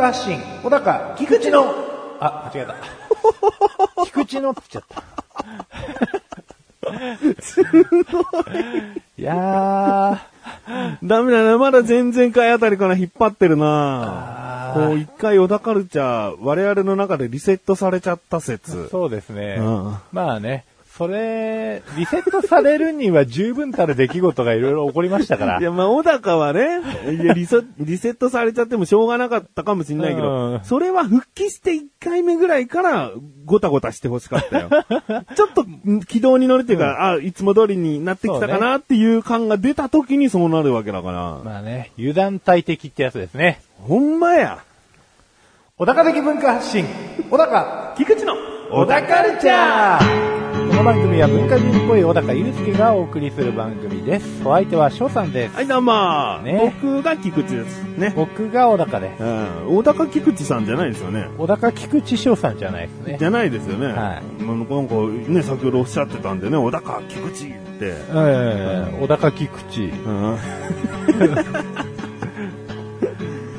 発信、小高、菊池の、あ、間違えた。菊池のって言っちゃった。いやダメだな、まだ前々回あたりから引っ張ってるなこう一回小田カルチャー、我々の中でリセットされちゃった説ー。そうですね。うんまあね、それ、リセットされるには十分たる出来事がいろいろ起こりましたから い。や、まあ、小高はね、いやリソ、リセットされちゃってもしょうがなかったかもしれないけうどん、それは復帰して1回目ぐらいから、ごたごたしてほしかったよ。ちょっと、ん軌道に乗るっていうか、あ、いつも通りになってきたかなっていう感が出た時にそうなるわけだから。まあね、油断大敵ってやつですね。ほんまや。小高的文化発信、小高、菊池の小高カルチャーこの番組は文化人っぽい小高祐介がお送りする番組です。お相手は翔さんです。はい、どうも、ね僕が菊池です。ね。僕が小高です。うん。小高菊池さんじゃないですよね。小高菊池翔さんじゃないですねじ。ゃないですよね。はいまあなんかね、先ほどおっしゃってたんでね、小高菊池って。ええ小高菊池。うん。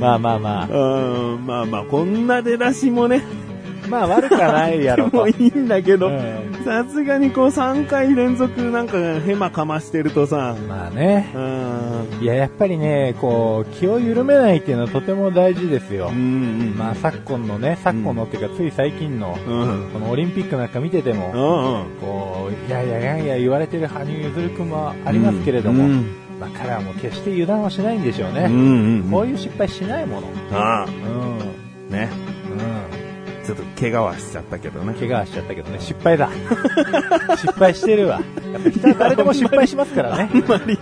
まあまあまうん、まあまあ、こんな出だしもね、あ。まあ悪くはないやろともう。いいんだけどうん、さすがにこう3回連続なんかヘマかましてるとさ、まあね。うん、いや、やっぱりね、こう、気を緩めないっていうのはとても大事ですよう。ん、まあ昨今のね、昨今のっていうかつい最近の、うん、うん、このオリンピックなんか見ててうも、ん、こう、いやいやいやいや言われてる羽生結弦君もありますけれども、うんまあ彼はもう決して油断はしないんでしょううん、ね。うん、こういう失敗しないもの。ああ、うん。ね、うちょっと怪我はしちゃったけどねん。。怪我はしちゃったけどね、失敗だ。失敗してるわ。やっぱ人は誰でも失敗しますからね。あんまり、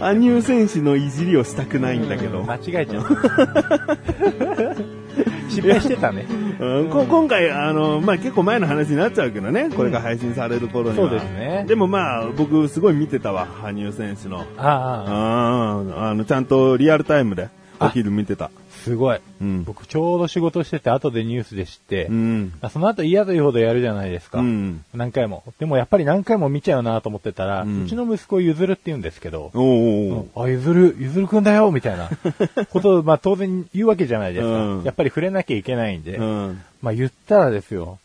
羽生選手のいじりをしたくないんだけどうん。間違えちゃった。失敗してたね。うんこ今回、あの、まあ、結構前の話になっちゃうけどね、これが配信される頃には。そうですねでもまあ、僕すごい見てたわ、羽生選手の。ああ、ああの、ちゃんとリアルタイムでお昼見てた。すごい。うん。僕ちょうど仕事してて後でニュースで知って、うん。あその後嫌というほどやるじゃないですか。うん。何回も。でもやっぱり何回も見ちゃうなと思ってたら、ううんちの息子ゆずるって言うんですけど、おうおうおうあ、ゆずる、ゆずるくんだよみたいな ことを、まあ当然言うわけじゃないですか。うんやっぱり触れなきゃいけないんで。うん。まあ言ったらですよ。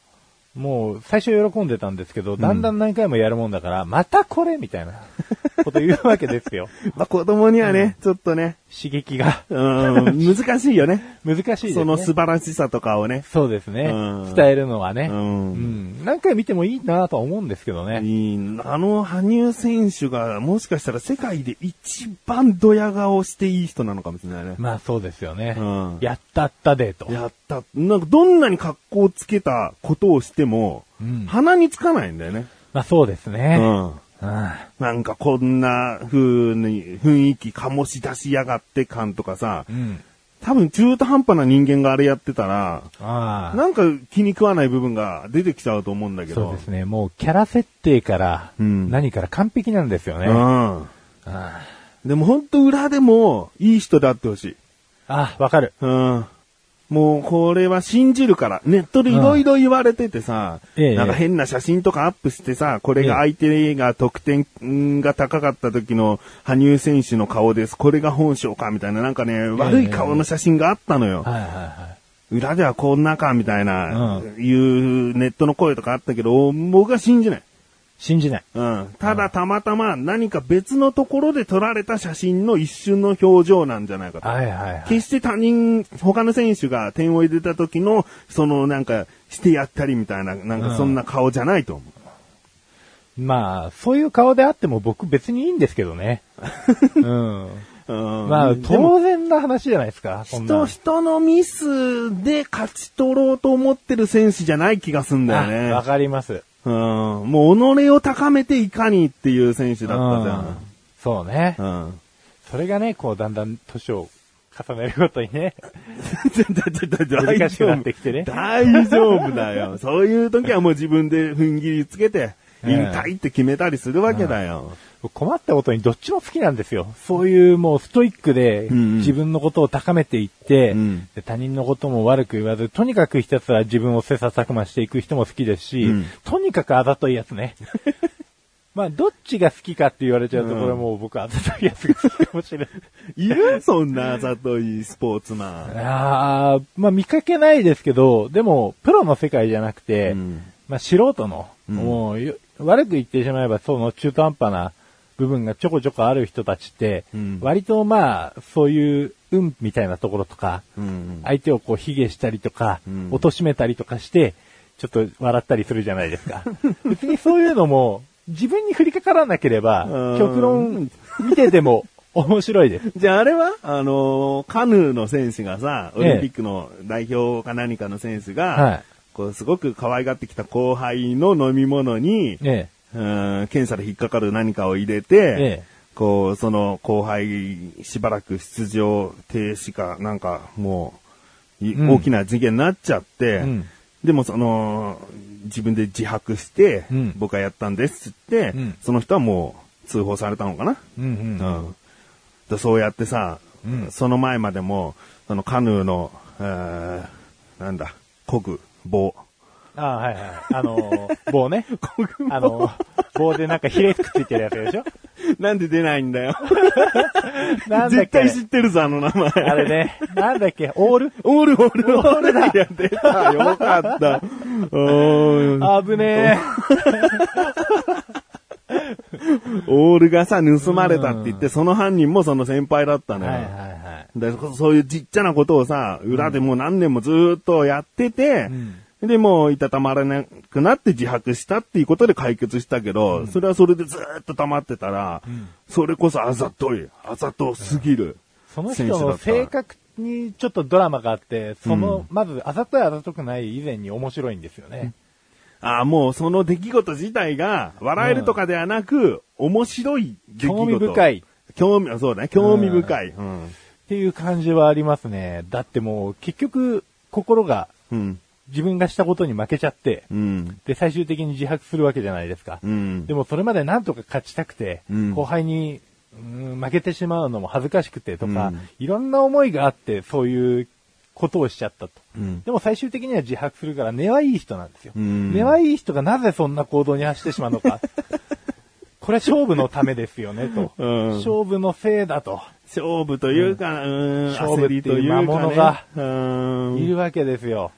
もう最初喜んでたんですけど、だんだん何回もやるもんだから、またこれみたいなこと言うわけですよ。まあ、子供にはね、ちょっとね、刺激がうん、難しいよね。難しいですね。その素晴らしさとかをね。そうですね。うん伝えるのはね。ううんん。何回見てもいいなとは思うんですけどね。いいあの、羽生選手が、もしかしたら世界で一番ドヤ顔していい人なのかもしれないね。まあそうですよね。うんやったったでと。やった。なんか、どんなに格好つけたことをしても、うん鼻につかないんだよね。まあそうですうね。ん。うんなんかこんな風に雰囲気醸し出しやがって感とかさ、うん。多分中途半端な人間があれやってたら。なんか気に食わない部分が出てきちゃうと思うんだけど。そうですね。もうキャラ設定から、うん何から完璧なんですよね。うん。あでも本当裏でもいい人であってほしい。あ、わかる。うん。もうこれは信じるから。ネットでいろいろ言われててさ、ええなんか変な写真とかアップしてさ、これが相手が得点んが高かった時の羽生選手の顔です。これが本性かみたいななんかね、悪い顔の写真があったのよ。はいはいは裏ではこんなかみたいな、ういうネットの声とかあったけど、僕は信じない。い。信じない。うん。ただたまたま何か別のところで撮られた写真の一瞬の表情なんじゃないかと。はいはいはい。決して他人、他の選手が点を入れた時の、そのなんか、してやったりみたいな、なんかそんな顔じゃないと思まあ、そういう顔であっても僕別にいいんですけどね。うん。う。うんまあ、当然な話じゃないですか。人、人のミスで勝ち取ろうと思ってる選手じゃない気がすんだよあわね。かります。うん。もう己を高めていかにっていう選手だったじゃうんそうね。ん。うん。それがね、こう、だんだん年を重ねるごとにね、大難しくなってきてね大丈夫だよ。そういう時はもう自分で踏ん切りつけて、引退って決めたりするわけだよ。困ったことにどっちも好きなんですよ。そういうもうストイックで自分のことを高めていって、うんで他人のことも悪く言わず、とにかくひたすら自分を切磋琢磨していく人も好きですし、うんとにかくあざといやつね。まあ、どっちが好きかって言われちゃうと、うんこれもう僕あざといやつが好きかもしれない。いる？そんなあざといスポーツマン。あーまあ見かけないですけど、でも、プロの世界じゃなくて、うんまあ素人の、うんもうよ、悪く言ってしまえば、その中途半端な部分がちょこちょこある人たちって、うん。割とまあ、そういう運みたいなところとか、うん相手をこう、卑下したりとか、うん。貶めたりとかして、ちょっと笑ったりするじゃないですか。別にそういうのも、自分に降りかからなければうん、極論見てても 面白いです。じゃああれは？あのーカヌーの選手がさ、オえ。えリンピックの代表か何かの選手が、はい。こうすごく可愛がってきた後輩の飲み物に、えうん検査で引っかかる何かを入れて、え、ええ。こう、その後輩しばらく出場停止か、なんかもう、いうん大きな事件になっちゃって、うんでもその、自分で自白して、うん僕はやったんですって、うんその人はもう通報されたのかな？うんうん。うん。でそうやってさ、うんその前までも、そのカヌーの、えーなんだ、こぐ、棒。ああはいはい。あのー、棒ね。あのー、棒でなんかヒレくっついてるやつでしょ？なんで出ないんだよ。なんだっ絶け対知ってるぞ、あの名前。あれね。なんだっけ？オール？オール、オール、オールだいや、出た。よかった。あぶねオールがさ、盗まれたって言って、その犯人もその先輩だったえ。のよ。はいはいはい。でそういうちっちゃなことをさ、裏でもう何年もずーっとやってて、で、もういたたまらなくなって自白したっていうことで解決したけど、それはそれでずーっと溜まってたら、それこそあざとい、あざとすぎる。その人の性格にちょっとドラマがあって、その、まず、あざといあざとくない以前に面白いんですよね。ああ、もうその出来事自体が、笑えるとかではなく、面白い出来事。興味深い。興味、そうだね、興味深い。うん。っていう感じはありますね。だってもう、結局、心がうん。自分がしたことに負けちゃって、うん。で、最終的に自白するわけじゃないですか。うん。でもそれまでなんとか勝ちたくて、うん後輩に、うん負けてしまうのも恥ずかしくてとか、うんいろんな思いがあって、そういうことをしちゃったと。うんでも最終的には自白するから、根はいい人なんですよ。うん根はいい人がなぜそんな行動に走ってしまうのか。これ勝負のためですよね、と。うん勝負のせいだと。勝負というか、うん、勝負っていう魔物がうん。いるわけですよ。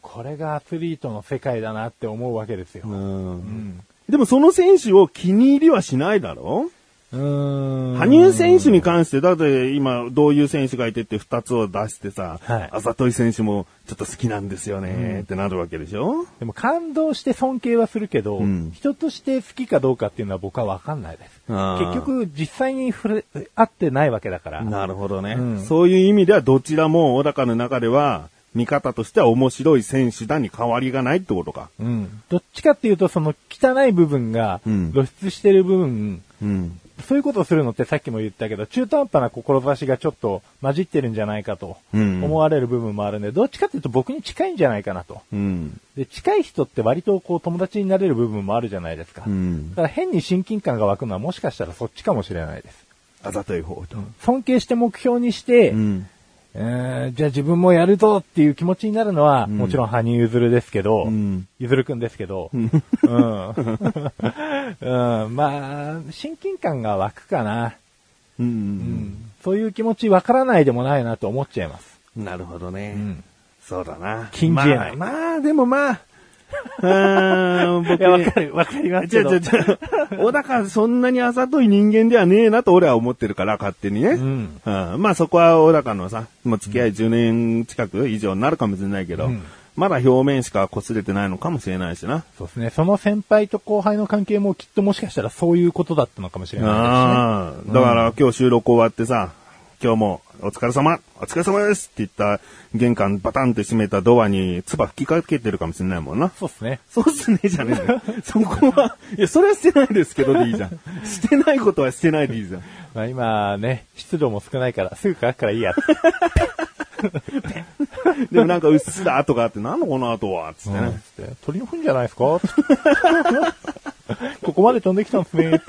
これがアスリートの世界だなって思うわけですよ。うん。うん。でもその選手を気に入りはしないだろ？うーん。羽生選手に関して、だって今どういう選手がいてって二つを出してさ、はい。あざとい選手もちょっと好きなんですよねってなるわけでしょ、でも感動して尊敬はするけど、うん。人として好きかどうかっていうのは僕はわかんないです。結局実際に触れ、会ってないわけだから。なるほどね、うん。そういう意味ではどちらも小高の中では、見方としては面白い選手だに変わりがないってことか。うん。どっちかっていうと、その汚い部分がうん露出してる部分、うん。そういうことをするのってさっきも言ったけど、中途半端な志がちょっと混じってるんじゃないかとうん思われる部分もあるんで、どっちかっていうと僕に近いんじゃないかなと。うん。で、近い人って割とこう友達になれる部分もあるじゃないですか。うんだ。から変に親近感が湧くのはもしかしたらそっちかもしれないです。あざとい方と。尊敬して目標にして、うん。えーじゃあ自分もやるぞっていう気持ちになるのは、んもちろん羽生結弦ですけど、うんゆずるくんですけど、うん。うん、まあ、親近感が湧くかな。う。うんん。そういう気持ちわからないでもないなと思っちゃいます。なるほどね。うん。そうだな。禁じ得ないまあ、まあ、でもまあ、うーん、僕いや、わかる、わかりますけど。じゃじゃ小高そんなにあざとい人間ではねえなと俺は思ってるから、勝手にね。うん。うんまあそこは小高のさ、もう付き合い10年近く以上になるかもしれないけど、うんまだ表面しか擦れてないのかもしれないしな。そうですね。その先輩と後輩の関係もきっともしかしたらそういうことだったのかもしれないああ、だから今日収録終わってさ、今日もお疲れ様お疲れ様ですって言った玄関バタンって閉めたドアに唾吹きかけてるかもしれないもんな。そうですね。そうっすね、じゃねえんだよそこは、いや、それはしてないですけどでいいじゃん。してないことはしてないでいいじゃん。まあ今ね、湿度も少ないから、すぐ乾くからいいや。でもなんかうっすら跡があって、なんのこの跡はつってね。つって鳥の糞じゃないですか？ここまで飛んできたんですね。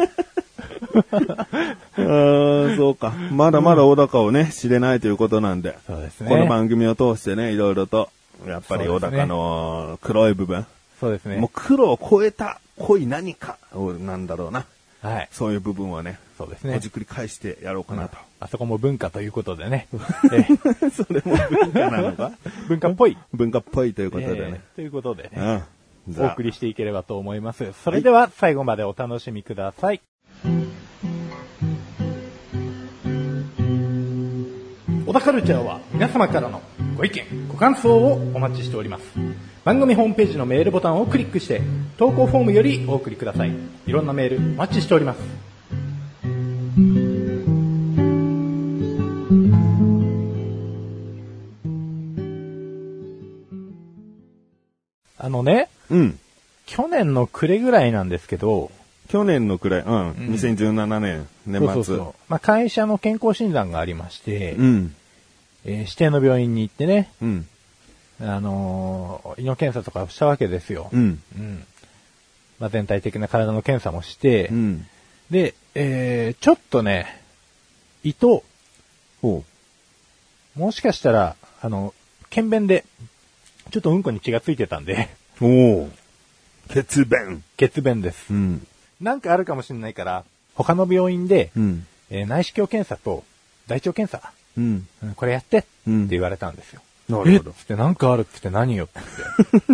うーん、そうか。まだまだ小高をね、知れないということなんで。そうですね。この番組を通してね、いろいろと、やっぱり小高の黒い部分。そうですね。もう黒を超えた濃い何かを、なんだろうな。はい。そういう部分をね、そうですねほじ。くり返してやろうかなと。あそこも文化ということでね。えそれも文化なのか？文化っぽい。文化っぽいということでね。えーということでね。うん。じお送りしていければと思います。それでは最後までお楽しみください。小田カルチャーは皆様からのご意見、ご感想をお待ちしております。番組ホームページのメールボタンをクリックして投稿フォームよりお送りください。いろんなメールお待ちしております。あのね、うん。去年の暮れぐらいなんですけど、去年の暮れ、うん。2017年、年末。そうそうそうまあ、会社の健康診断がありまして、うん。えー指定の病院に行ってね、うん。あのー胃の検査とかしたわけですよ。うん。うんまあ、全体的な体の検査もして、うん。で、えーちょっとね、胃と、ほもしかしたら、あの、検便で、ちょっとうんこに血がついてたんで、う。おお。血便。血便です。うん。なんかあるかもしれないから、他の病院で、うん。えー内視鏡検査と大腸検査、うん。うんこれやってってうん言われたんですよ。なるほどつってなんかあるっつって何よって言って。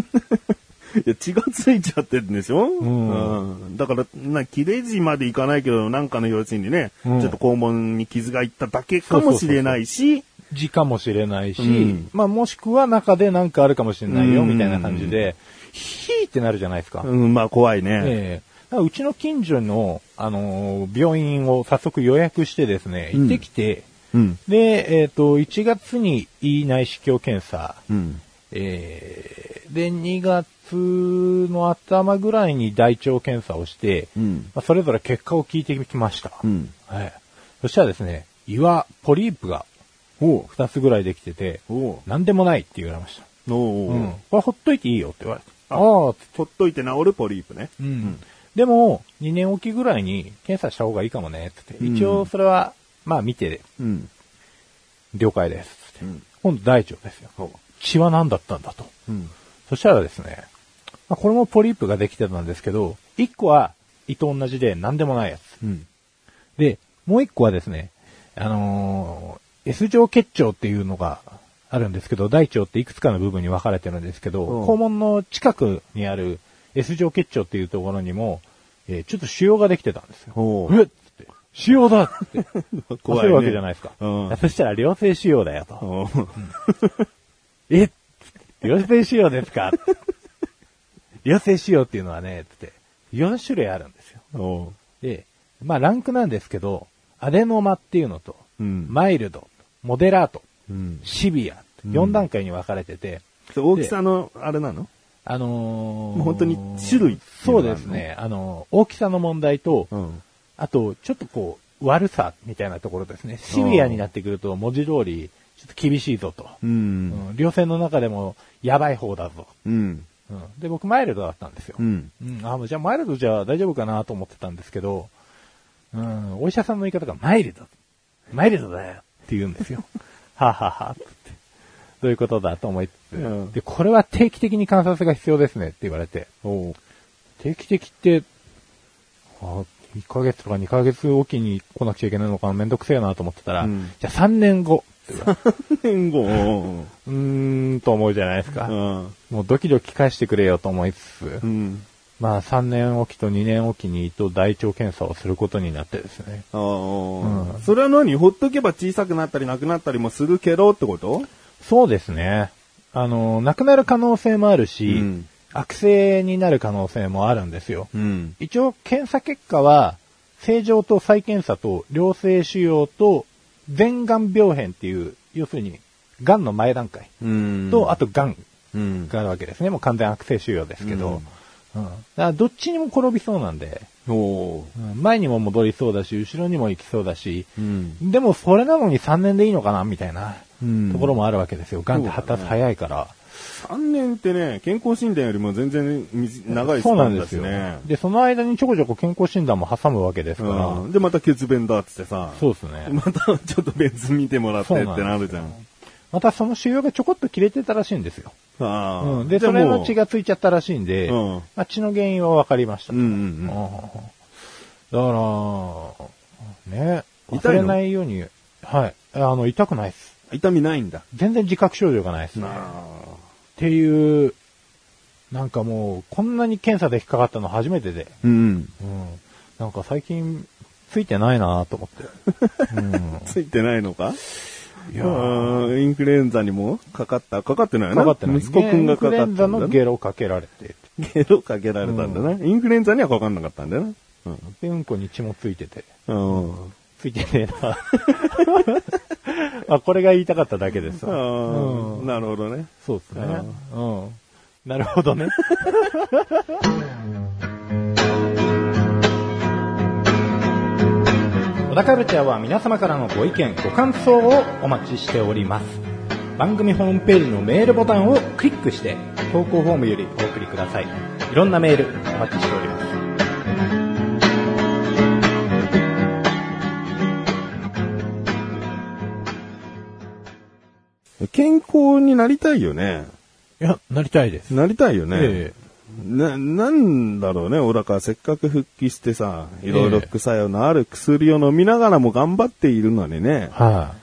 いや、血がついちゃってるんでしょ？んうん。だから、な、切れ字までいかないけど、なんかの用紙にね、うんちょっと肛門に傷がいっただけかもしれないし、字かもしれないし、うんまあもしくは中でなんかあるかもしれないようんみたいな感じで、ヒーってなるじゃないですか。うん、まあ怖いね。ええうちの近所の、あのー病院を早速予約してですね、行ってきて、うん。で、えっ、と、1月に胃内視鏡検査、うん。えーで、2月の頭ぐらいに大腸検査をして、うん。まあそれぞれ結果を聞いてきました。うん。はい。そしたらですね、胃はポリープがおう。2つぐらいできてて。何でもないって言われました。おう。うん。これほっといていいよって言われて。あああ、ほっといて治るポリープね。うん。でも、2年おきぐらいに検査した方がいいかもね、って言って。うん一応それは、まあ見て、うん。了解です。つってうん。今度大腸ですよ。ほ血は何だったんだと。う。うん。そしたらですね、まあ、これもポリープができてたんですけど、1個は胃と同じで何でもないやつ。うん。で、もう1個はですね、あのー S 状結腸っていうのがあるんですけど、大腸っていくつかの部分に分かれてるんですけど、うん肛門の近くにある S 状結腸っていうところにも、えーちょっと腫瘍ができてたんですよ。えっつって、腫瘍だって。怖いねわけじゃないですか。うんそしたら良性腫瘍だよと。えっつって良性腫瘍ですか良性腫瘍っていうのはね、つって、4種類あるんですよ。で、まあランクなんですけど、アデノマっていうのと、うん。マイルド、モデラート、うん。シビアって4段階に分かれてて、大きさの、あれなの？あのーもう本当に種類そうですね。あのー大きさの問題と、うん。あと、ちょっとこう、悪さみたいなところですね。シビアになってくると、文字通り、ちょっと厳しいぞと。う。うんん、両線の中でも、やばい方だぞ。うん。うん、で、僕、マイルドだったんですよ。うん。うん、あ、もうじゃあマイルドじゃ大丈夫かなと思ってたんですけど、うん、お医者さんの言い方がマイルド。マイルドだよって言うんですよ。はあはあはあって。どういうことだと思いつつ、うんで、これは定期的に観察が必要ですねって言われて。定期的って、あ1ヶ月とか2ヶ月おきに来なくちゃいけないのかなめんどくせえなと思ってたら、うんじゃあ3年後って言われて。年後。うーんと思うじゃないですか。うん。もうドキドキ返してくれよと思いつつ、うん。まあ3年おきと2年おきにと大腸検査をすることになってですね。ああ、うんそれは何？ほっとけば小さくなったりなくなったりもするけどってこと？そうですね。あの、なくなる可能性もあるし、うん悪性になる可能性もあるんですよ。うん。一応検査結果は、正常と再検査と良性腫瘍と全癌病変っていう、要するに、癌の前段階うん。と、あと癌うん。があるわけですね。もう完全悪性腫瘍ですけど。うんうんだからどっちにも転びそうなんで、お前にも戻りそうだし、後ろにも行きそうだし、うん。でもそれなのに3年でいいのかなみたいなうんところもあるわけですよ。癌って発達早いから。3年ってね、健康診断よりも全然長いスそうパなんですよ。で、その間にちょこちょこ健康診断も挟むわけですから。うん。で、また血便だっつってさ。そうですね。またちょっと別見てもらってってなるじゃん。またその腫瘍がちょこっと切れてたらしいんですよ。ああ。うん。で、それの血がついちゃったらしいんで、うんまあ、血の原因は分かりました。うんうんうん。だから、ね、痛いの？忘れないように、はい。あの、痛くないです。痛みないんだ。全然自覚症状がないですね。っていう、なんかもう、こんなに検査で引っかかったの初めてで、うん。うん。なんか最近、ついてないなと思って。うん。ついてないのか？いやうんインフルエンザにもかかった？かかってないよなかかってない。息子くんがかかったインフルエンザ。のゲロかけられて、ゲロかけられたんだな。インフルエンザにはかかんなかったんだよな。で、うんこに血もついてて、うん。うん。ついてねえな。あ、これが言いたかっただけですなるほどね。そうですね。うん。なるほどね。小田カルチャーは皆様からのご意見、ご感想をお待ちしております。番組ホームページのメールボタンをクリックして、投稿フォームよりお送りください。いろんなメールお待ちしております。健康になりたいよね。いや、なりたいです。なりたいよね。えな、なんだろうね。小高せっかく復帰してさ、いろいろ副作用のある薬を飲みながらも頑張っているのにね。はい、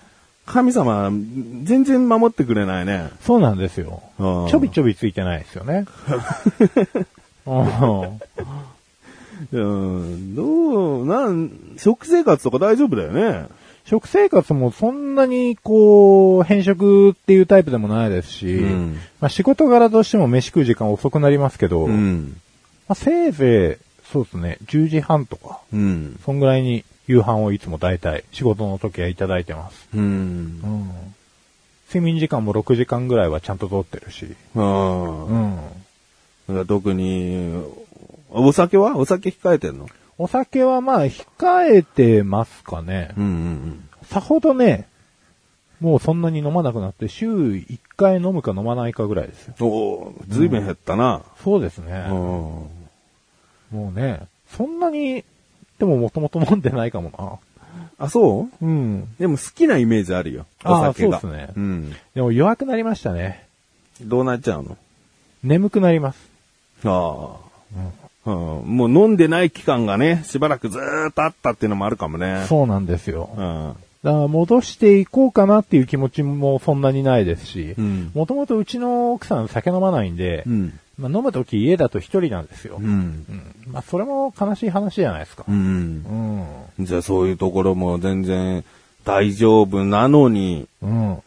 神様、全然守ってくれないね。そうなんですよ。うんちょびちょびついてないですよね。うんうん、どう、なん、食生活とか大丈夫だよね。食生活もそんなにこう、変色っていうタイプでもないですし、うんまあ、仕事柄としても飯食う時間遅くなりますけど、まん。あ、せいぜい、そうですね、10時半とか、うん。そんぐらいに夕飯をいつも大体仕事の時はいただいてます。うんう。ん。睡眠時間も6時間ぐらいはちゃんと取ってるし、あうん。あ。特に、お酒は？お酒控えてんの？お酒はまあ控えてますかね。うんうんさほどね、もうそんなに飲まなくなって、週1回飲むか飲まないかぐらいですよ。うん。おーずいぶん減ったな。そうですね。うん。もうね、そんなに、でももともと飲んでないかもあ、そう？な。うん。でも好きなイメージあるよ。おああ、酒が。そうですね。うん。でも弱くなりましたね。どうなっちゃうの？眠くなります。ああ、うん。もう飲んでない期間がね、しばらくずーっとあったっていうのもあるかもね。そうなんですよ。うん。だから戻していこうかなっていう気持ちもそんなにないですしうん、もともとうちの奥さん酒飲まないんで、うん。まあ、飲むとき家だと一人なんですよ。うん。うんまあ、それも悲しい話じゃないですか。うんう。ん。じゃあそういうところも全然大丈夫なのに、うん。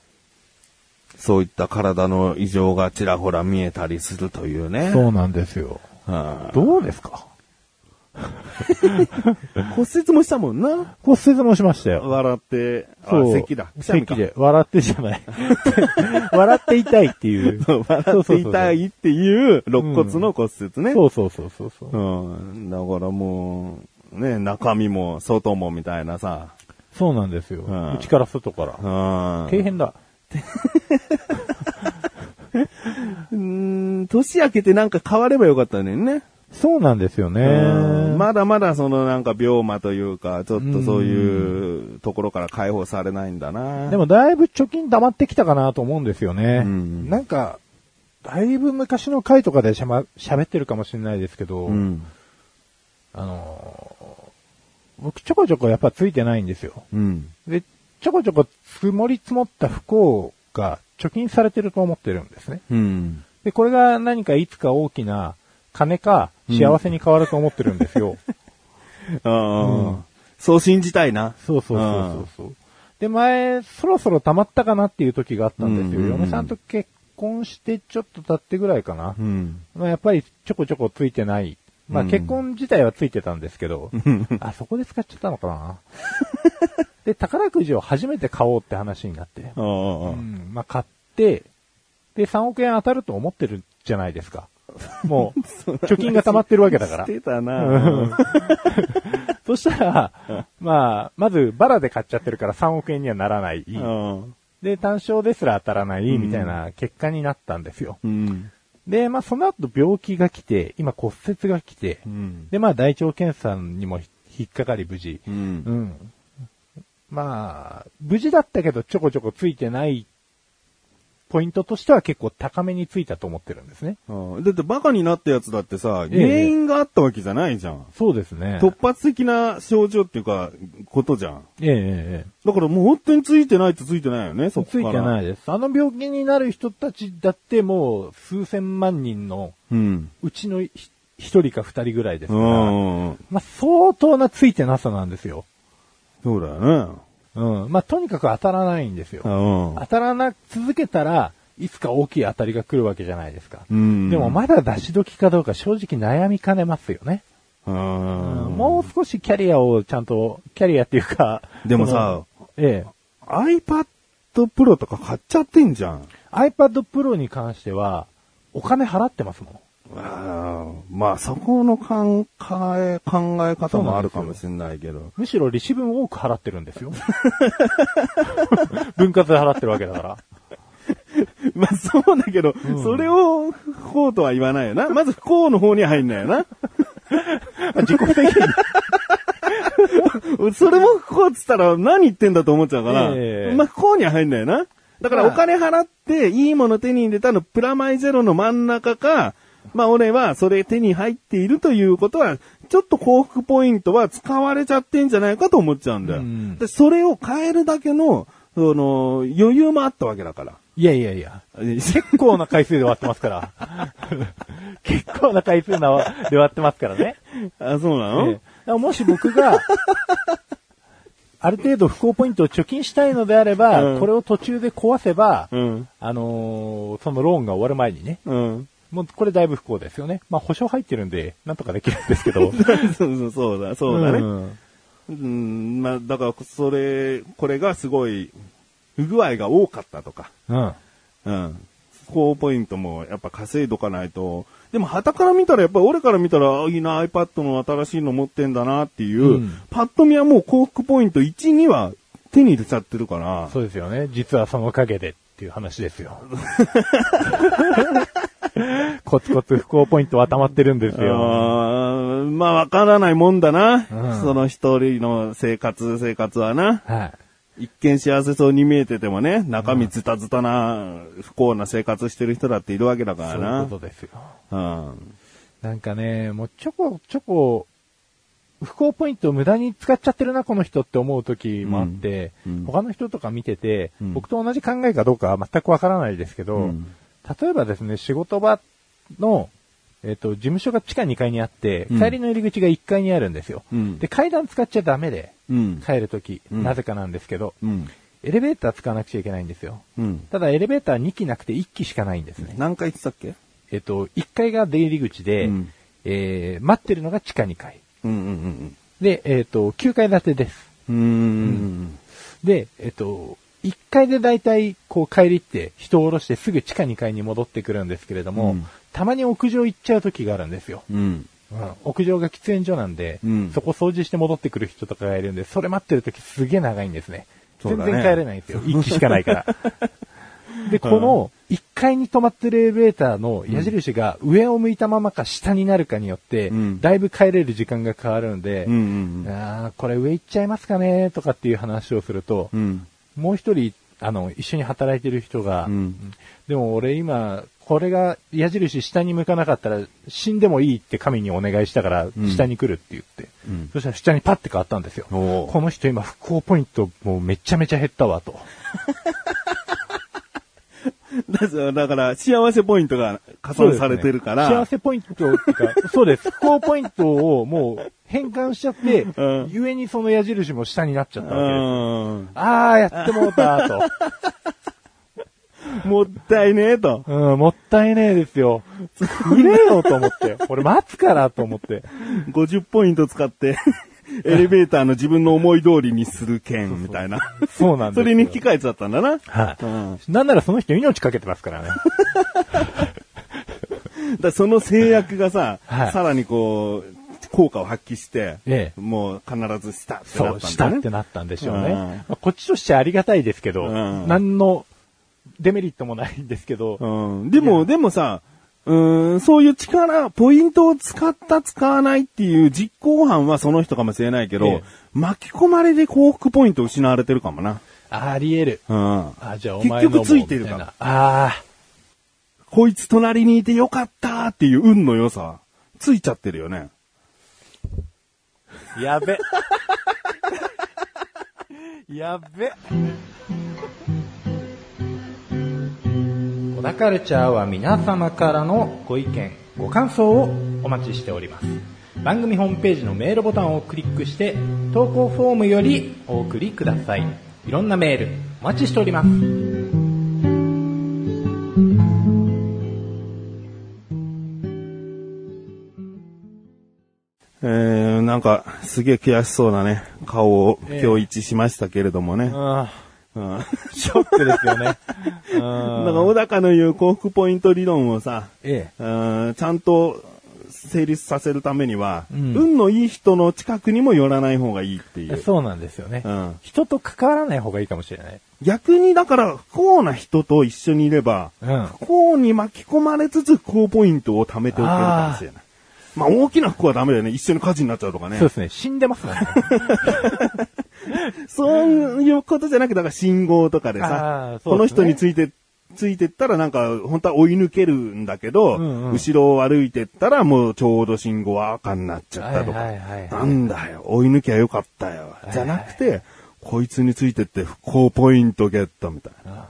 そういった体の異常がちらほら見えたりするというね。そうなんですよ。はどうですか？い 骨折もしたもんな。骨折もしましたよ。笑って、あそう。咳だ。くしゃみか咳で。笑ってじゃない。笑って痛いっていう。笑って痛いっていう肋骨の骨折ね。そうそうそうそうそう。うん。だからもう、ね、中身も外もみたいなさ。そうなんですよ。うん内から外から。うん。大変だ。年明けてなんか変わればよかったねんね。そうなんですよね。うんまだまだそのなんか病魔というか、ちょっとそういうところから解放されないんだな。でもだいぶ貯金溜まってきたかなと思うんですよね。うんなんか、だいぶ昔の回とかでしゃま、喋ってるかもしれないですけど、うん。あのー僕ちょこちょこやっぱついてないんですよ。うん。で、ちょこちょこ積もり積もった不幸が貯金されてると思ってるんですね。うん。で、これが何かいつか大きな金か幸せに変わると思ってるんですよ。ああ、うんそう信じたいな。そうそうそうそうそう。で、前、そろそろ溜まったかなっていう時があったんですよ。うんうんうん嫁さんと結婚してちょっと経ってぐらいかな。うん。まあ、やっぱりちょこちょこついてない。まあ、うん結婚自体はついてたんですけど、あ、そこで使っちゃったのかな。で、宝くじを初めて買おうって話になって。うん、まあ、買って、で、3億円当たると思ってるじゃないですか。もう、貯金が溜まってるわけだからし。てたな。そしたら、まあ、まず、バラで買っちゃってるから3億円にはならない。うん。で、単勝ですら当たらないみたいな結果になったんですよ。うん。で、まあその後病気が来て、今骨折が来て、うん。で、まあ大腸検査にも引っかかり無事。う。うんん。まあ、無事だったけどちょこちょこついてないポイントとしては結構高めについたと思ってるんですね。うんだってバカになったやつだってさ、ええ原因があったわけじゃないじゃん。そうですね。突発的な症状っていうか、ことじゃん。ええええだからもう本当についてないとついてないよね、そこから。ついてないです。あの病気になる人たちだってもう数千万人のうちのひ一人か二人ぐらいですうから、ん。まあ相当なついてなさなんですよ。そうだよね。うん。まあとにかく当たらないんですよ。うん当たらな、続けたらいつか大きい当たりが来るわけじゃないですか。うん。でもまだ出し時かどうか正直悩みかねますよね。うん、もう少しキャリアをちゃんと、キャリアっていうか、でもさええ、iPad Pro とか買っちゃってんじゃん。iPad Pro に関しては、お金払ってますもん。あーまあ、そこの考え、考え方もあるかもしれないけど。むしろ利子分多く払ってるんですよ。分割で払ってるわけだから。まあ、そうだけど、それを不幸とは言わないよな。まず不幸の方に入んないよな。自己責任。それも不幸っつったら何言ってんだと思っちゃうから、ええまあ不幸には入んないよな。だからまあお金払っていいもの手に入れたのプラマイゼロの真ん中か、まあ俺はそれ手に入っているということは、ちょっと幸福ポイントは使われちゃってんじゃないかと思っちゃうんだよ。うんでそれを変えるだけの、その、余裕もあったわけだから。いやいやいや。結構な回数で割ってますから。結構な回数なで割ってますからね。あ、そうなの、えもし僕が、ある程度不幸ポイントを貯金したいのであれば、うんこれを途中で壊せば、うん。あのーそのローンが終わる前にね、うん。もうこれだいぶ不幸ですよね。まあ保証入ってるんで、なんとかできるんですけど。そうそう、そうだ、そうだね。んうん、まあ、だから、それ、これがすごい、不具合が多かったとか、うん。うん。高ポイントもやっぱ稼いどかないと、でも、旗から見たら、やっぱり俺から見たら、あいいな、iPad の新しいの持ってんだなっていう、うんパッと見はもう幸福ポイント1、2は手に入れちゃってるから、そうですよね。実はその陰でっていう話ですよ。コツコツ不幸ポイントは溜まってるんですよ。まあ、わからないもんだな。うんその一人の生活、生活はな。はい。一見幸せそうに見えててもね、中身ズタズタな、不幸な生活してる人だっているわけだからそうな。いうことですよ。うん。なんかね、もうちょこちょこ、不幸ポイントを無駄に使っちゃってるな、この人って思う時もあって、うんうん他の人とか見てて、うん僕と同じ考えかどうかは全くわからないですけど、うん例えばですね、仕事場の、えっ、と、事務所が地下2階にあって、うん帰りの入り口が1階にあるんですよ。うんで、階段使っちゃダメで、うん。帰るとき、うんなぜかなんですけど、うん。エレベーター使わなくちゃいけないんですよ。うん。ただエレベーター2機なくて1機しかないんですね。何回言ってたっけ？えっと、1階が出入り口で、うんえー、待ってるのが地下2階。うんうんで、えっと、9階建てです。うん。うん。で、えっと、1階で大体、こう帰りって人を下ろしてすぐ地下2階に戻ってくるんですけれども、うんたまに屋上行っちゃう時があるんですよ。うん。うん屋上が喫煙所なんで、うんそこ掃除して戻ってくる人とかがいるんで、それ待ってる時すげえ長いんですね。ね全然帰れないんですよ。1機しかないから。で、この1階に止まってるエレベーターの矢印が上を向いたままか下になるかによって、うんだいぶ帰れる時間が変わるんで、うん。うん。あーこれ上行っちゃいますかねとかっていう話をすると、うん。もう一人、あの、一緒に働いてる人が、うん。でも俺今、これが矢印下に向かなかったら死んでもいいって神にお願いしたからん。下に来るって言って、うん。そしたら下にパッて変わったんですよ。この人今不幸ポイントもうめちゃめちゃ減ったわと。だだから、幸せポイントが加算されてるから、幸せポイントっていうか、そうです。不幸ポイントをもう変換しちゃって、うん故にその矢印も下になっちゃったわけです。うん。あー、やってもうた、と。もったいねえと。うん、もったいねえですよ。くれよと思って。俺待つからと思って。50ポイント使って、エレベーターの自分の思い通りにする券みたいな。そうなんですよ。それに引き換えちゃったんだな。はい。うん。なんならその人命かけてますからね。だその制約がさ、はいさらにこう、効果を発揮して、ええもう必ずしたってそう、なったんだね。したってなったんでしょうね。うんまあこっちとしてはありがたいですけど、うん何のデメリットもないんですけど、うん。でも、でもさ、うーん、そういう力、ポイントを使った使わないっていう実行犯はその人かもしれないけど、ええ巻き込まれで幸福ポイント失われてるかもな。あり得る。うん。あ、じゃあお前結局ついてるからみたいなあこいつ隣にいてよかったっていう運の良さ、ついちゃってるよね。あ、やべ。やべ。小田カルチャーは皆様からのご意見、ご感想をお待ちしております。番組ホームページのメールボタンをクリックして、投稿フォームよりお送りください。いろんなメール、お待ちしております。えー、なんか、すげえ悔しそうなね、顔を今日一致しましたけれどもね。あショックですよね。うんら、小高の言う幸福ポイント理論をさ、ええ。うんちゃんと成立させるためには、うん運のいい人の近くにも寄らない方がいいっていう。そうなんですよね。うん人と関わらない方がいいかもしれない。逆にだから、不幸な人と一緒にいれば、うん不幸に巻き込まれつつ、不幸ポイントを貯めておけるかもしれない。まあ、大きな不幸はダメだよね。一緒に火事になっちゃうとかねそう。ですね。死んでますもんね。そういうことじゃなくて、だから信号とかであさ、ですねこの人について、ついてったらなんか、本当は追い抜けるんだけど、うんうん後ろを歩いてったらもうちょうど信号は赤になっちゃったとか。なんだよ、追い抜きゃよかったよ。じゃなくて、こいつについてって不幸ポイントゲットみたいな。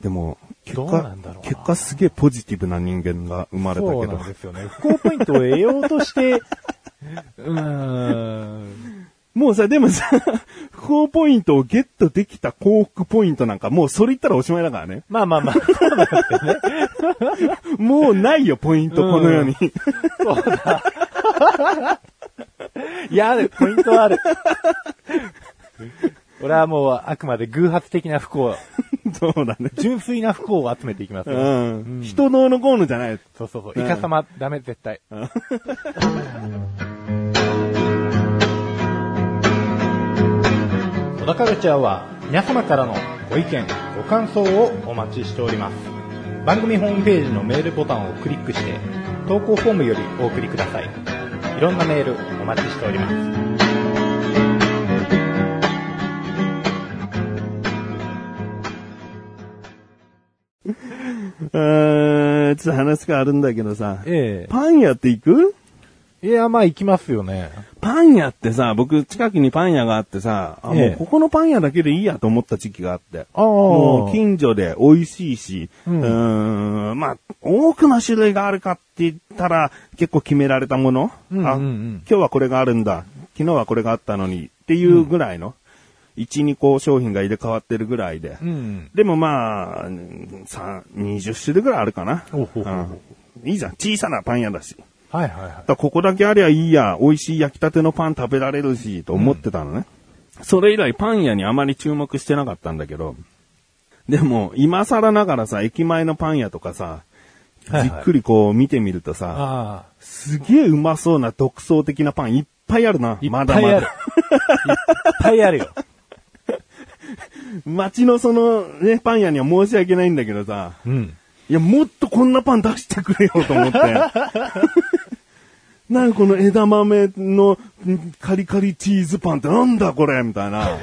でも、結どう果なんだろうな、結果すげえポジティブな人間が生まれたそうけど。なんですよね。不幸ポイントを得ようとして、うーん。もうさ、でもさ、不幸ポイントをゲットできた幸福ポイントなんかもうそれ言ったらおしまいだからね。まあまあまあ、そうなんですよね。もうないよ、ポイント、この世に。そうだ。いや、ポイントはある。俺はもうあくまで偶発的な不幸、そうだね。純粋な不幸を集めていきますよ。うん。人ののこうのじゃない。そうそうそう。イカ様ダメ絶対。小田カルチャーは皆様からのご意見、ご感想をお待ちしております。番組ホームページのメールボタンをクリックして、投稿フォームよりお送りください。いろんなメールお待ちしております。ちょっと話があるんだけどさ。えパン屋って行く？え。いや、まあ行きますよね。パン屋ってさ、僕近くにパン屋があってさ、あ、もえ。えうここのパン屋だけでいいやと思った時期があって。ああ。もう近所で美味しいし、ううんーん、まあ、多くの種類があるかって言ったら結構決められたもの、あうんうんうん。今日はこれがあるんだ、昨日はこれがあったのに。っていうぐらいの、1、2個商品が入れ替わってるぐらいで。うん。でもまあ、さ20種類ぐらいあるかな。ほうほうほううんいいじゃん。小さなパン屋だし。はいはいはいだ。からここだけありゃいいや、美味しい焼きたてのパン食べられるし、と思ってたのね。それ以来パン屋にあまり注目してなかったんだけど、でも、今更ながらさ、駅前のパン屋とかさ、じっくりこう見てみるとさ、あすげえうまそうな独創的なパンいっぱいあるな。まだまぱいある。いっだ。ぱいあるよ。街のそのね、パン屋には申し訳ないんだけどさ、うん。いや、もっとこんなパン出してくれよと思って。なんかこの枝豆のんカリカリチーズパンってなんだこれみたいな。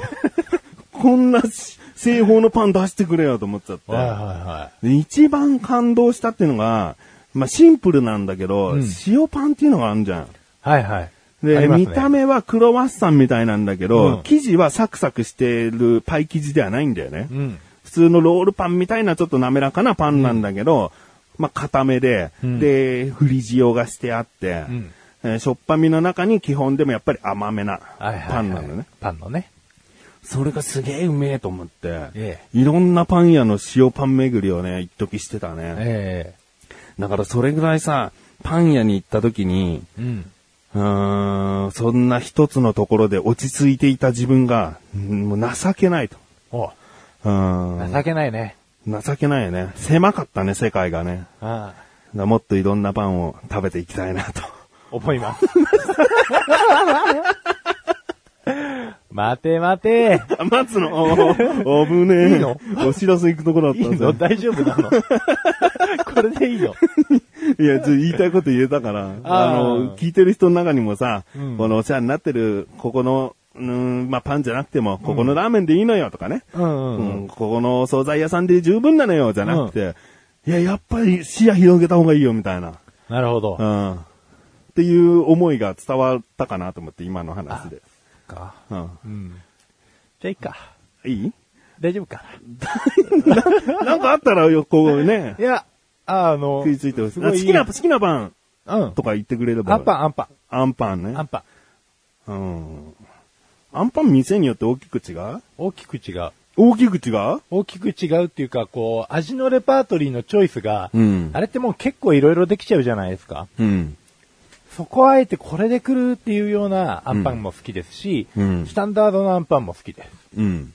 こんなし製法のパン出してくれよと思っちゃって。はいはいはで一番感動したっていうのが、まあシンプルなんだけど、うん塩パンっていうのがあるじゃん。い。はいはい。あで、ね見た目はクロワッサンみたいなんだけど、うん生地はサクサクしてるパイ生地ではないんだよね。うん。普通のロールパンみたいなちょっと滑らかなパンなんだけど、まあ、固めで、うんで、振り塩がしてあって、うんえーしょっぱみの中に基本でもやっぱり甘めなはいはいはい。パンなのね。。パンのね。それがすげえうめえと思って、えいろんなパン屋の塩パン巡りをね、一時してたね。えだからそれぐらいさ、パン屋に行った時に、えうん。うーん、そんな一つのところで落ち着いていた自分が、うんもう情けないと。おうん情けないね。情けないよね。狭かったね、世界がね。あだからもっといろんなパンを食べていきたいなと思います。待て待て。あ 待つの？おー危ねえ。いいの？お知らせ行くところだいいのったんですよ。大丈夫なの？これでいいの？いや、ちょっと言いたいこと言えたから、あの、聞いてる人の中にもさ、うんこのお世話になってる、ここの、うーん、まあ、パンじゃなくても、ここのラーメンでいいのよとかね。うんう。ん、ここの惣菜屋さんで十分なのよ、じゃなくて、いや、やっぱり視野広げた方がいいよ、みたいな。なるほどう。ん。っていう思いが伝わったかなと思って、今の話で。か。うん。うん。じゃあいいか。いい？大丈夫か なんかあったらよ、こうねな。い、や、あの、食いついて好きな、好きなパンうん。とか言ってくれれば。アンパン、アンパアンパンン、ねア。ンパン。うん。アンパン店によって大きく違う？大きく違う。大きく違う？大きく違うっていうか、こう、味のレパートリーのチョイスが、うんあれってもう結構いろいろできちゃうじゃないですか。うん。そこはあえてこれで来るっていうようなアンパンも好きですし、うんスタンダードのアンパンも好きです。うん。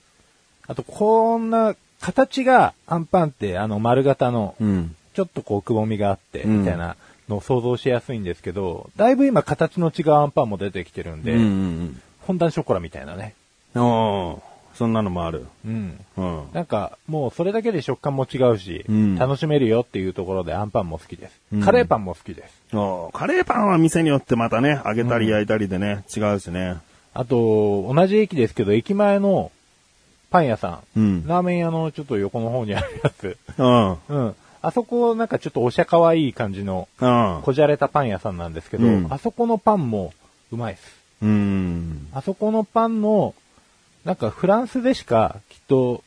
あと、こんな、形がアンパンって、あの、丸型の、うん。ちょっとこう、くぼみがあって、うんみたいなのを想像しやすいんですけど、だいぶ今形の違うアンパンも出てきてるんで、うんうんフォンダンショコラみたいなね。そんなのもある。うん。うん。なんか、もうそれだけで食感も違うし、うん楽しめるよっていうところでアンパンも好きです。うんカレーパンも好きです。カレーパンは店によってまたね、揚げたり焼いたりでね、違うしね。あと、同じ駅ですけど、駅前のパン屋さん、うん。ラーメン屋のちょっと横の方にあるやつ、うん。うん。あそこなんかちょっとおしゃかわいい感じの、うん。こじゃれたパン屋さんなんですけど、うんあそこのパンもうまいです。うん。あそこのパンの、なんかフランスでしか、きっと、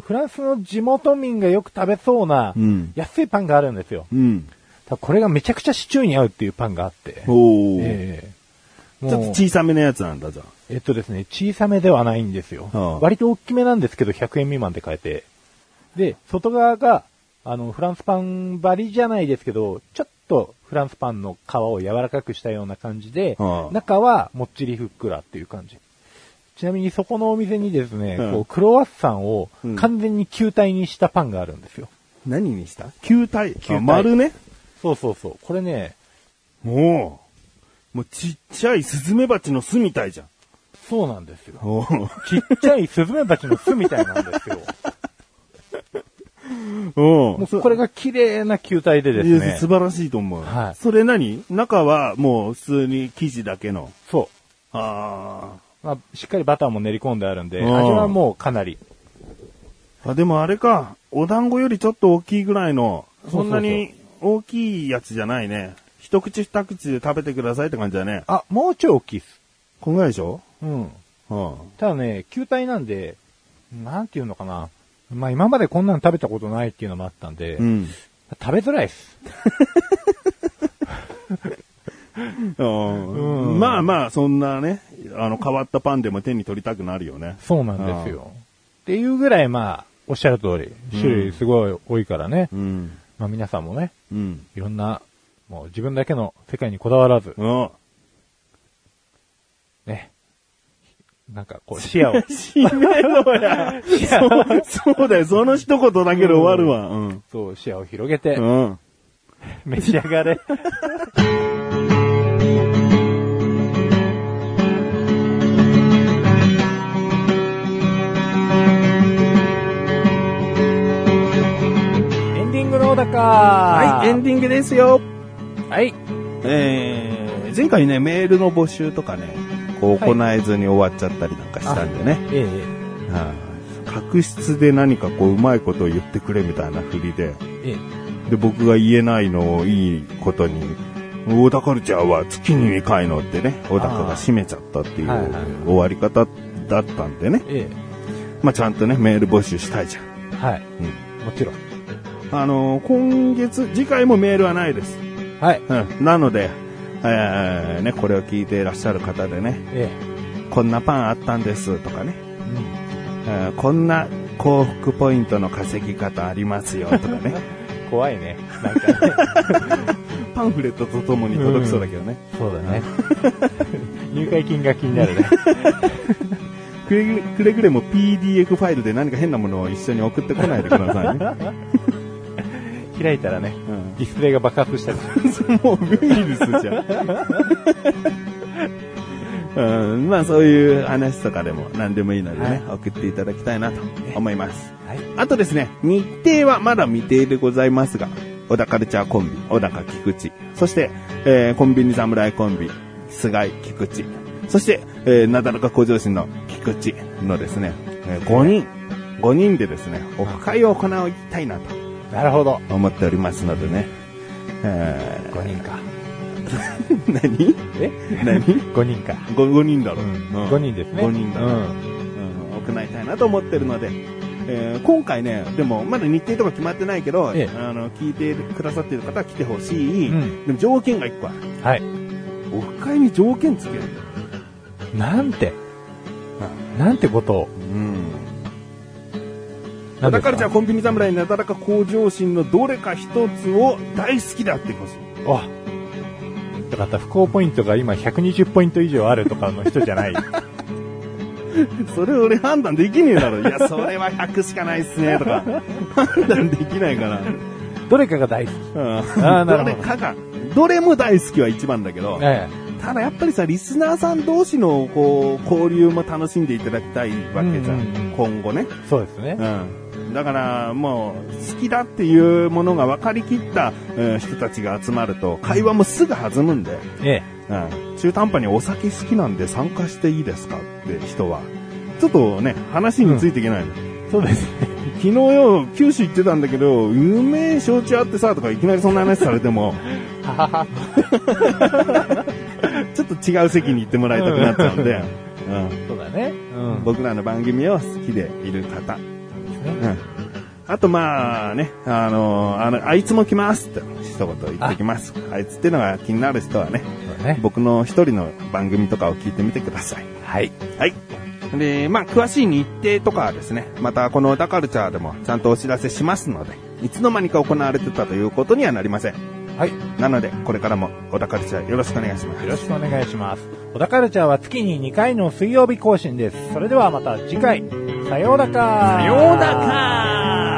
フランスの地元民がよく食べそうなうん、安いパンがあるんですよ。うん。これがめちゃくちゃシチューに合うっていうパンがあって。おお、ええちょっと小さめのやつなんだ、じゃあ。えっとですね、小さめではないんですよ。ああ割と大きめなんですけど、100円未満で買えて。で、外側が、あの、フランスパン張りじゃないですけど、ちょっとフランスパンの皮を柔らかくしたような感じで、ああ中はもっちりふっくらっていう感じ。ちなみにそこのお店にですね、うんこうクロワッサンをうん完全に球体にしたパンがあるんですよ。何にした？球体。球体あ丸ね？そうそうそう。これね、おお。もうちっちゃいスズメバチの巣みたいじゃん。そうなんですよ。ちっちゃいスズメバチの巣みたいなんですよ。おもうこれが綺麗な球体でですね素。晴らしいと思う。はいそれ何？中はもう普通に生地だけの。そう。あまあ、しっかりバターも練り込んであるんで、うん味はもうかなり。あ。あ、でもあれか。お団子よりちょっと大きいぐらいの、そんそなに大きいやつじゃないね。一口二口で食べてくださいって感じだね。あ、もうちょい大きいっす。こんぐらいでしょ？うん。うん。ただね、球体なんで、なんていうのかな。まあ今までこんなの食べたことないっていうのもあったんで、うん。食べづらいっす。うんまあまあ、そんなね、あの、変わったパンでも手に取りたくなるよね。そうなんですよ。っていうぐらいまあ、おっしゃる通り、種類すごい多いからね。うん。まあ皆さんもね、うん。いろんな、もう自分だけの世界にこだわらず、うん。ね。なんかこう視野を、締めろや。そうそうだよ、その一言だけで終わるわ。うん。そう、視野を広げて、うん。召し上がれ。ングの小高はい、エンディングですよ。はい。えー、前回ね、メールの募集とかね、こうはい行えずに終わっちゃったりなんかしたんでね。ええはい確執で何かこううまいことを言ってくれみたいな振りで、ええで、僕が言えないのをいいことに、小田カルチャーは月に2回のってね、小高が締めちゃったっていう終わり方だったんでね。えまあちゃんとね、メール募集したいじゃん。えはい。うん。もちろん。あのー今月、次回もメールはないです。はい。うん。なので、えーね、これを聞いていらっしゃる方でね、えこんなパンあったんですとかね、えうん。えーこんな幸福ポイントの稼ぎ方ありますよとかね、怖いね。なんかね。パンフレットとともに届きそうだけどね。そうだね。入会金が気になるね。くれぐれくれぐれも PDF ファイルで何か変なものを一緒に送ってこないでくださいね。開いたらね、うんディスプレイが爆発したり。もうウイルスじゃん。うん、まあそういう話とかでも何でもいいのでね、送っていただきたいなと思います。はい。あとですね、日程はまだ未定でございますが、小田カルチャーコンビ、小高菊池、そして、えーコンビニ侍コンビ、菅井菊池、そして、えー、なだらか向上心の菊池のですね、え5人、5人でですね、オフ会を行いたいなとなるほど。思っておりますのでね、え5人か。ー、何？え？何 ?5 人か。5, 5人だろ。うん5人ですね。5人だろ。うん。うん、行いたいなと思ってるので、えー今回ね、でもまだ日程とか決まってないけど、ええあの、聞いてくださっている方は来てほしい、うんでも条件が1個ある。はい。オフ会に条件つける。なんて、なんてことを。うん。だからじゃあコンビニ侍なだらか向上心のどれか一つを大好きであってほしい。あ、よかった。不幸ポイントが今120ポイント以上あるとかの人じゃない。それ俺判断できねえだろ。いや、それは100しかないっすね、とか。判断できないから。どれかが大好き。うんーなるほどどれかが、どれも大好きは一番だけど、えただやっぱりさ、リスナーさん同士のこう、交流も楽しんでいただきたいわけじゃん。うん今後ね。え。そうですね。うん。だから、もう、好きだっていうものが分かりきった、えー人たちが集まると、会話もすぐ弾むんで、えうん。中途半端にお酒好きなんで参加していいですかって人は、ちょっとね、話についていけないの。え。そうですね。昨日よ、九州行ってたんだけど、うめえ焼酎あってさ、とかいきなりそんな話されても。ちょっと違う席に行ってもらいたくなっちゃうんで、うん。そうだね。うん。僕らの番組を好きでいる方。ねうん。あとまあね、あの、あの、あいつも来ますって一言言ってきます。あいつっていうのが気になる人はね、ね。僕の一人の番組とかを聞いてみてください。はい。はい。で、まあ、詳しい日程とかはですね、またこのダカルチャーでもちゃんとお知らせしますので、いつの間にか行われてたということにはなりません。はい。なので、これからも小田カルチャーよろしくお願いします。よろしくお願いします。小田カルチャーは月に2回の水曜日更新です。それではまた次回。さようだか。さようか。